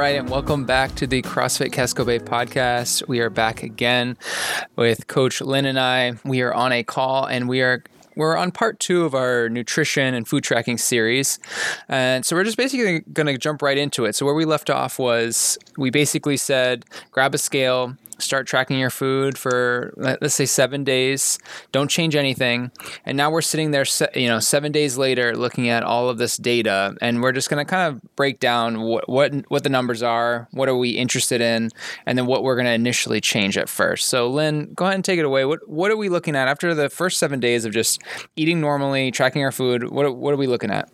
right, and welcome back to the CrossFit Casco Bay podcast. We are back again with Coach Lynn and I. We are on a call, and we are we're on part two of our nutrition and food tracking series. And so we're just basically going to jump right into it. So, where we left off was we basically said grab a scale, start tracking your food for let's say seven days. Don't change anything. And now we're sitting there you know seven days later looking at all of this data and we're just going to kind of break down what, what what the numbers are what are we interested in and then what we're going to initially change at first. So lynn go ahead and take it away. What what are we looking at after the first seven days of just eating normally tracking our food? What, what are we looking at?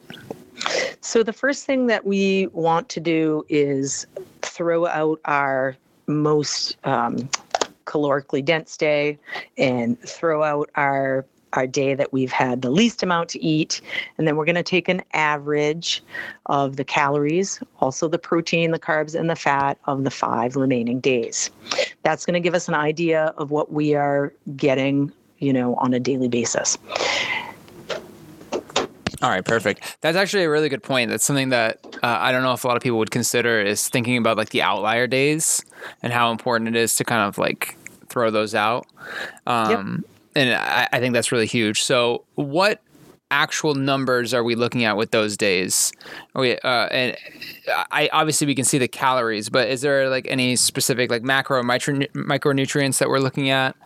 So the first thing that we want to do is throw out our most um, calorically dense day and throw out our our day that we've had the least amount to eat. And then we're going to take an average of the calories, also the protein, the carbs, and the fat of the five remaining days. That's going to give us an idea of what we are getting, you know, on a daily basis. All right, perfect. That's actually a really good point. That's something that uh, I don't know if a lot of people would consider is thinking about like the outlier days and how important it is to kind of like throw those out. Um, yep. And I, I think that's really huge. So, what actual numbers are we looking at with those days? We, uh, and I obviously we can see the calories, but is there like any specific like macro micro, micronutrients that we're looking at?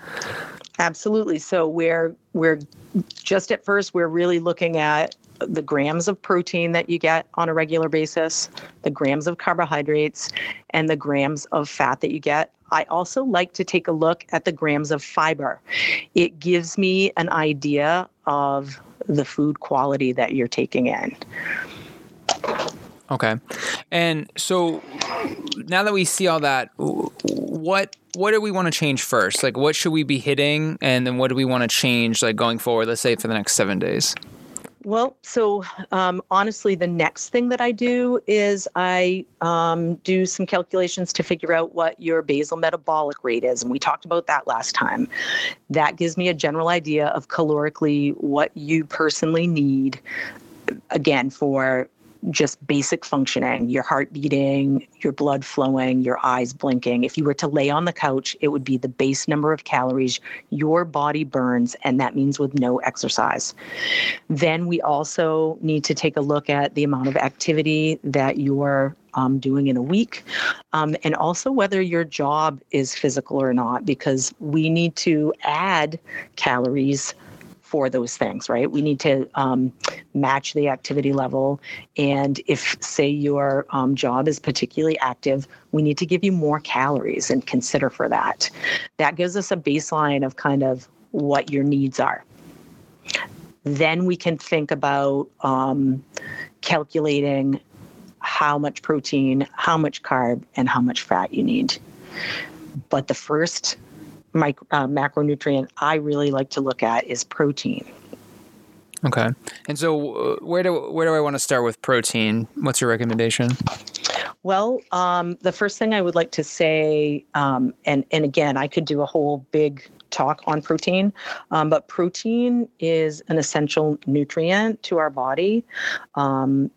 Absolutely. So we're we're just at first we're really looking at the grams of protein that you get on a regular basis, the grams of carbohydrates, and the grams of fat that you get. I also like to take a look at the grams of fiber. It gives me an idea of the food quality that you're taking in. Okay. And so now that we see all that, what what do we want to change first? Like what should we be hitting and then what do we want to change like going forward, let's say for the next 7 days? Well, so um, honestly, the next thing that I do is I um, do some calculations to figure out what your basal metabolic rate is. And we talked about that last time. That gives me a general idea of calorically what you personally need, again, for just basic functioning, your heart beating, your blood flowing, your eyes blinking. If you were to lay on the couch, it would be the base number of calories your body burns, and that means with no exercise. Then we also need to take a look at the amount of activity that you're um, doing in a week, um, and also whether your job is physical or not, because we need to add calories for those things, right? We need to um, match the activity level. And if, say, your um, job is particularly active, we need to give you more calories and consider for that. That gives us a baseline of kind of what your needs are. Then we can think about um, calculating how much protein, how much carb, and how much fat you need. But the first micro, uh, macronutrient I really like to look at is protein. Okay. And so uh, where do where do I want to start with protein? What's your recommendation? Well, um, the first thing I would like to say, um, and and again, I could do a whole big talk on protein, um, but protein is an essential nutrient to our body um,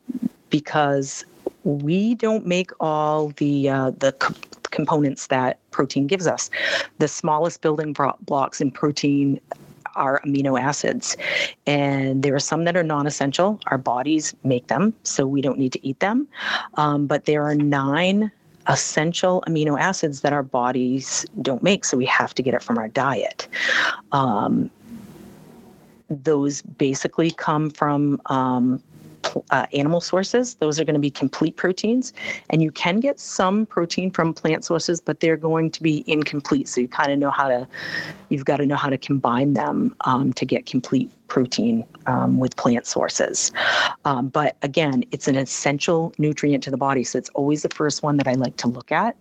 because we don't make all the uh, the components that protein gives us. The smallest building blocks in protein are amino acids. And there are some that are non essential. Our bodies make them, so we don't need to eat them. Um, but there are nine essential amino acids that our bodies don't make, so we have to get it from our diet. Um, those basically come from um, uh, animal sources. Those are going to be complete proteins. And you can get some protein from plant sources, but they're going to be incomplete. So you kind of know how to, you've got to know how to combine them um, to get complete protein um, with plant sources. Um, but again, it's an essential nutrient to the body. So it's always the first one that I like to look at.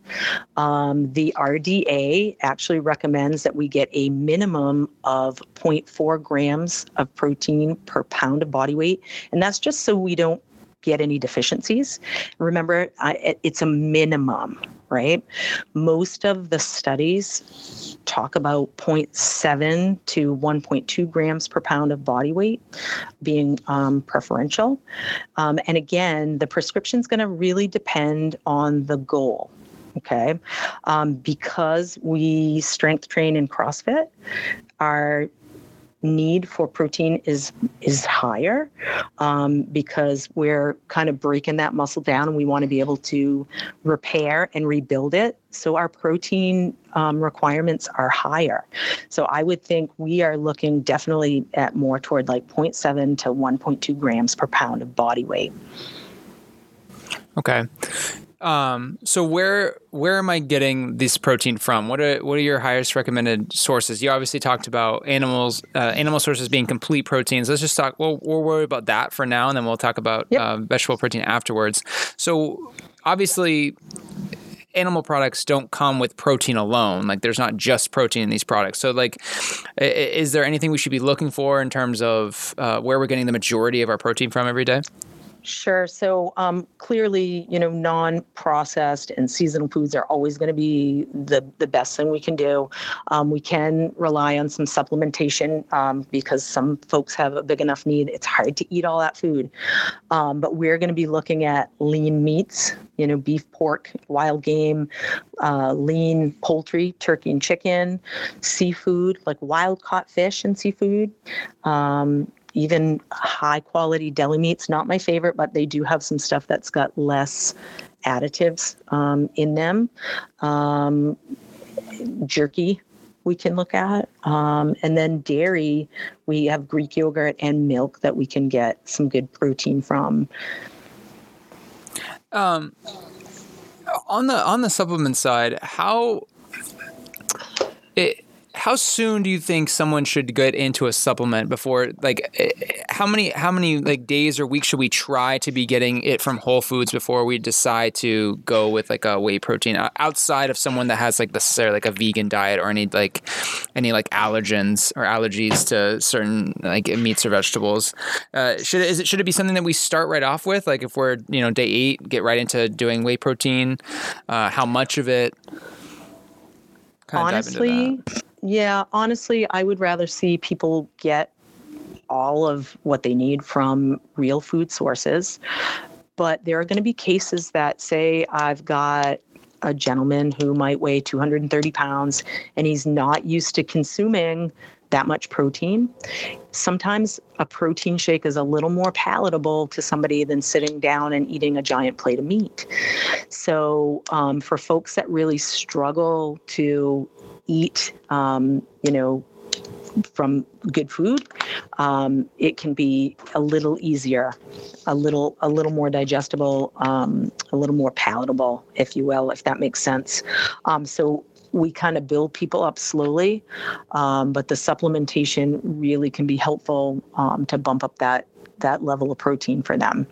Um, the RDA actually recommends that we get a minimum of 0.4 grams of protein per pound of body weight. And that's just so we don't get any deficiencies. Remember, I, it's a minimum, right? Most of the studies talk about 0.7 to 1.2 grams per pound of body weight being um, preferential. Um, and again, the prescription is going to really depend on the goal. Okay. Um, because we strength train in CrossFit, our need for protein is is higher um, because we're kind of breaking that muscle down and we want to be able to repair and rebuild it. So our protein um, requirements are higher. So i would think we are looking definitely at more toward like 0.7 to 1.2 grams per pound of body weight. Okay um, so where where am I getting this protein from? What are what are your highest recommended sources? You obviously talked about animals, uh, animal sources being complete proteins. Let's just talk. Well, we'll worry about that for now, and then we'll talk about yep. uh, vegetable protein afterwards. So obviously, animal products don't come with protein alone. Like there's not just protein in these products. So like, is there anything we should be looking for in terms of uh, where we're getting the majority of our protein from every day? Sure. So um, clearly, you know, non-processed and seasonal foods are always going to be the the best thing we can do. Um, we can rely on some supplementation um, because some folks have a big enough need. It's hard to eat all that food, um, but we're going to be looking at lean meats. You know, beef, pork, wild game, uh, lean poultry, turkey and chicken, seafood like wild caught fish and seafood. Um, even high quality deli meats, not my favorite, but they do have some stuff that's got less additives um, in them. Um, jerky, we can look at. Um, and then dairy, we have Greek yogurt and milk that we can get some good protein from. Um, on the on the supplement side, how it how soon do you think someone should get into a supplement before like eh, how many how many like days or weeks should we try to be getting it from whole foods before we decide to go with like a whey protein outside of someone that has like necessarily like a vegan diet or any like any like allergens or allergies to certain like meats or vegetables? Uh, should is it should it be something that we start right off with? Like if we're you know day eight get right into doing whey protein uh, how much of it? Honestly yeah, honestly, I would rather see people get all of what they need from real food sources. But there are going to be cases that say I've got a gentleman who might weigh 230 pounds and he's not used to consuming that much protein. Sometimes a protein shake is a little more palatable to somebody than sitting down and eating a giant plate of meat. So, um, for folks that really struggle to eat, um, you know, from good food, um, it can be a little easier, a little a little more digestible, um, a little more palatable, if you will, if that makes sense. Um, so we kind of build people up slowly, um, but the supplementation really can be helpful um, to bump up that that level of protein for them.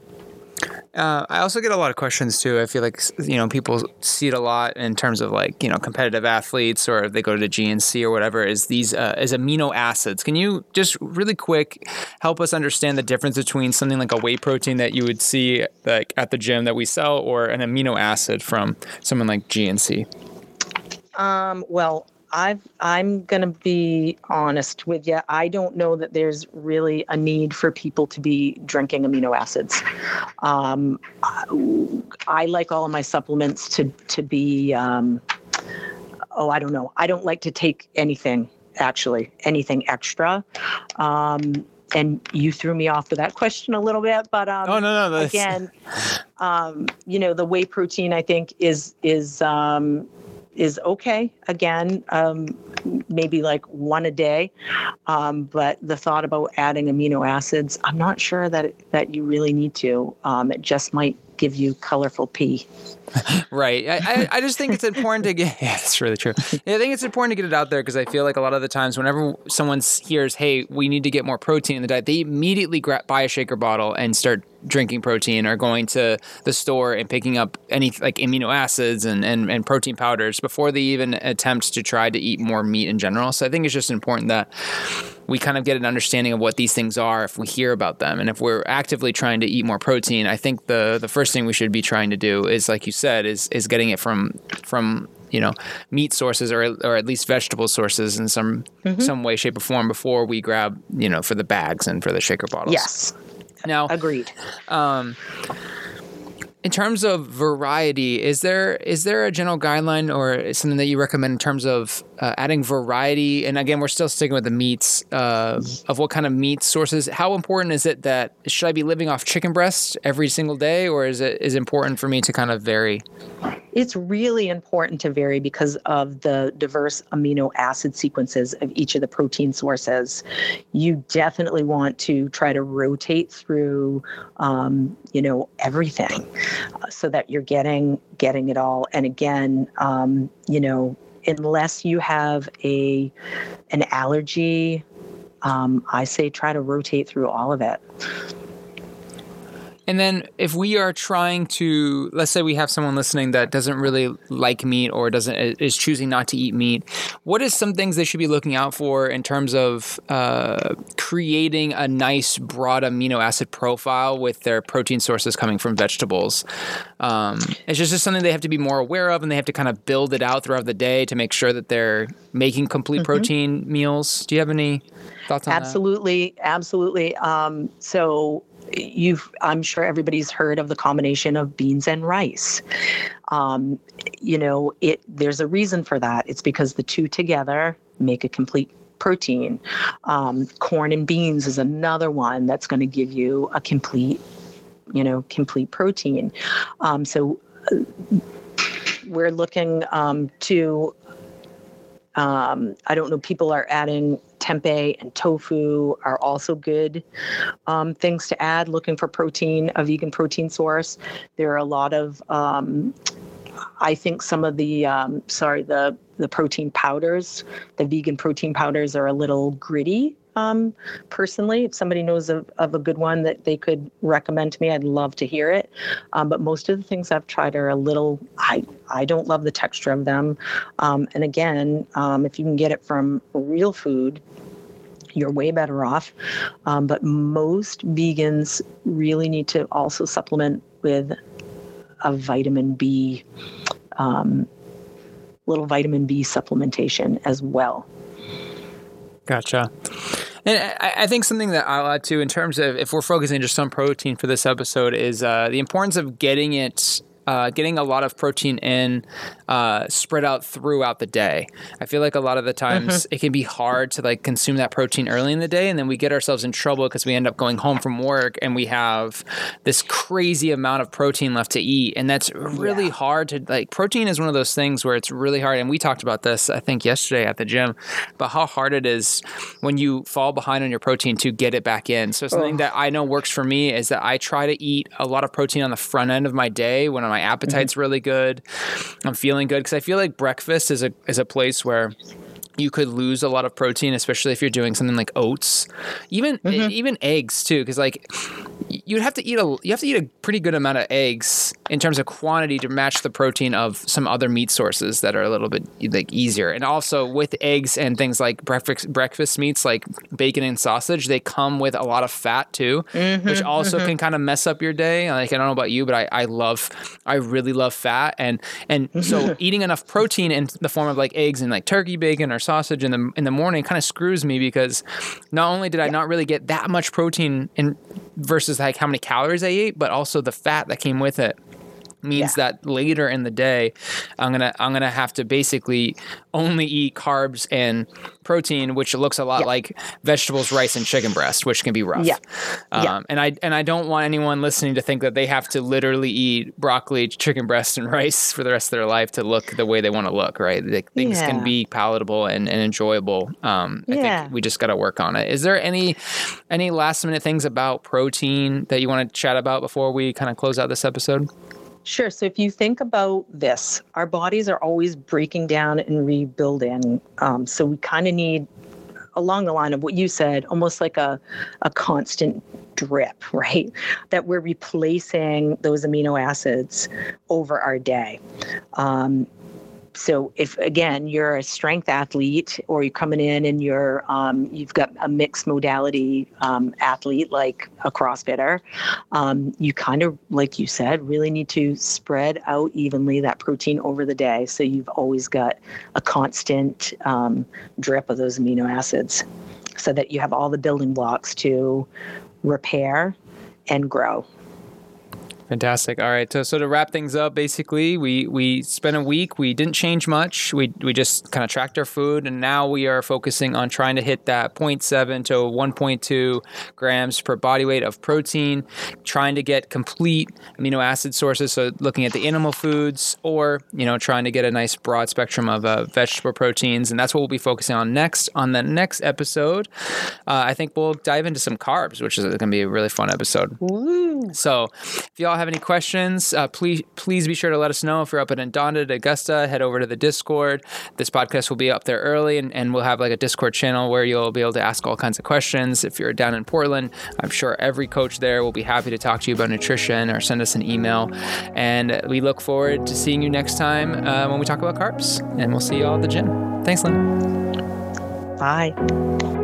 Uh, I also get a lot of questions too. I feel like you know people see it a lot in terms of like you know competitive athletes or they go to GNC or whatever. Is these uh, as amino acids? Can you just really quick help us understand the difference between something like a whey protein that you would see like at the gym that we sell or an amino acid from someone like GNC? Um, well, I've, I'm going to be honest with you. I don't know that there's really a need for people to be drinking amino acids. Um, I like all of my supplements to to be. Um, oh, I don't know. I don't like to take anything actually, anything extra. Um, and you threw me off with that question a little bit, but um, oh no, no, that's... again, um, you know, the whey protein I think is is um, is okay. Again, um, maybe like one a day. Um, but the thought about adding amino acids, I'm not sure that that you really need to. Um, it just might give you colorful pee. right. I, I just think it's important to get. Yeah, that's really true. Yeah, I think it's important to get it out there because I feel like a lot of the times, whenever someone hears, "Hey, we need to get more protein in the diet," they immediately grab, buy a shaker bottle and start drinking protein or going to the store and picking up any like amino acids and, and, and protein powders before they even attempt to try to eat more meat in general. So I think it's just important that we kind of get an understanding of what these things are if we hear about them. And if we're actively trying to eat more protein, I think the the first thing we should be trying to do is, like you said, is is getting it from from you know meat sources or or at least vegetable sources in some mm-hmm. some way, shape, or form before we grab you know for the bags and for the shaker bottles. Yes. Now, agreed. Um, in terms of variety, is there is there a general guideline or something that you recommend in terms of uh, adding variety? And again, we're still sticking with the meats uh, of what kind of meat sources. How important is it that should I be living off chicken breast every single day, or is it is important for me to kind of vary? It's really important to vary because of the diverse amino acid sequences of each of the protein sources. You definitely want to try to rotate through, um, you know, everything, uh, so that you're getting getting it all. And again, um, you know, unless you have a an allergy, um, I say try to rotate through all of it. And then if we are trying to, let's say we have someone listening that doesn't really like meat or doesn't is choosing not to eat meat, what is some things they should be looking out for in terms of uh, creating a nice broad amino acid profile with their protein sources coming from vegetables? Um, it's just, just something they have to be more aware of, and they have to kind of build it out throughout the day to make sure that they're making complete mm-hmm. protein meals. Do you have any thoughts on absolutely, that? Absolutely, absolutely. Um, so you've i'm sure everybody's heard of the combination of beans and rice. Um, you know it there's a reason for that. It's because the two together make a complete protein. Um, corn and beans is another one that's going to give you a complete you know complete protein. Um, so uh, we're looking um, to um, I don't know, people are adding tempeh and tofu are also good um, things to add. Looking for protein, a vegan protein source. There are a lot of, um, I think some of the, um, sorry, the the protein powders, the vegan protein powders are a little gritty. Um, personally, if somebody knows of, of a good one that they could recommend to me, I'd love to hear it. Um, but most of the things I've tried are a little, I, I don't love the texture of them. Um, and again, um, if you can get it from real food, you're way better off. Um, but most vegans really need to also supplement with a vitamin B, um, little vitamin B supplementation as well. Gotcha. And I, think something that I'll add to in terms of if we're focusing just on protein for this episode is uh, the importance of getting it uh, getting a lot of protein in uh, spread out throughout the day. I feel like a lot of the times mm-hmm. it can be hard to like consume that protein early in the day, and then we get ourselves in trouble because we end up going home from work and we have this crazy amount of protein left to eat, and that's really yeah. hard to like. Protein is one of those things where it's really hard, and we talked about this I think yesterday at the gym, but how hard it is when you fall behind on your protein to get it back in. So something oh. that I know works for me is that I try to eat a lot of protein on the front end of my day when my appetite's mm-hmm. really good. I'm feeling good because I feel like breakfast is a is a place where you could lose a lot of protein, especially if you're doing something like oats, even mm-hmm. even eggs too, because like you'd have to eat a you have to eat a pretty good amount of eggs in terms of quantity to match the protein of some other meat sources that are a little bit like easier. And also with eggs and things like breakfast breakfast meats like bacon and sausage, they come with a lot of fat too, mm-hmm, which also mm-hmm. can kind of mess up your day. Like I don't know about you, but I, I love I really love fat and and so eating enough protein in the form of like eggs and like turkey bacon or sausage in the in the morning kind of screws me because not only did I not really get that much protein in versus like how many calories I ate, but also the fat that came with it means yeah. that later in the day i'm gonna i'm gonna have to basically only eat carbs and protein which looks a lot like vegetables rice and chicken breast which can be rough yeah. Um, yeah. and i and i don't want anyone listening to think that they have to literally eat broccoli chicken breast and rice for the rest of their life to look the way they want to look right things yeah. can be palatable and, and enjoyable um, i think we just got to work on it is there any any last minute things about protein that you want to chat about before we kind of close out this episode Sure. So if you think about this, our bodies are always breaking down and rebuilding. Um, so we kind of need, along the line of what you said, almost like a, a constant drip, right? That we're replacing those amino acids over our day. Um, so if again you're a strength athlete or you're coming in and you're um, you've got a mixed modality um, athlete like a crossfitter um, you kind of like you said really need to spread out evenly that protein over the day. So you've always got a constant um, drip of those amino acids so that you have all the building blocks to repair and grow Fantastic. All right. So, so to wrap things up, basically, we we spent a week. We didn't change much. We we just kind of tracked our food, and now we are focusing on trying to hit that 0.7 to 1.2 grams per body weight of protein. Trying to get complete amino acid sources. So, looking at the animal foods, or you know, trying to get a nice broad spectrum of uh, vegetable proteins, and that's what we'll be focusing on next. On the next episode, uh, I think we'll dive into some carbs, which is going to be a really fun episode. Woo. So, if y'all have any questions, uh, please please be sure to let us know. If you're up in Undaunted, Augusta, head over to the Discord. This podcast will be up there early, and, and we'll have like a Discord channel where you'll be able to ask all kinds of questions. If you're down in Portland, I'm sure every coach there will be happy to talk to you about nutrition or send us an email. And we look forward to seeing you next time uh, when we talk about carbs. And we'll see you all at the gym. Thanks, Lynn. Bye.